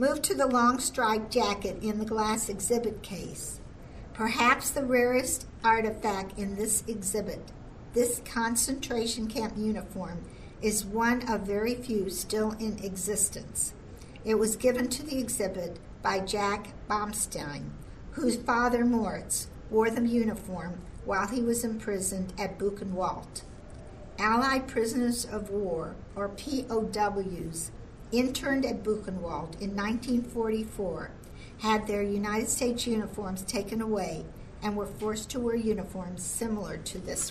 Move to the long striped jacket in the glass exhibit case. Perhaps the rarest artifact in this exhibit, this concentration camp uniform is one of very few still in existence. It was given to the exhibit by Jack Bomstein, whose father Moritz wore the uniform while he was imprisoned at Buchenwald. Allied prisoners of war, or POWs, interned at Buchenwald in 1944 had their United States uniforms taken away and were forced to wear uniforms similar to this one.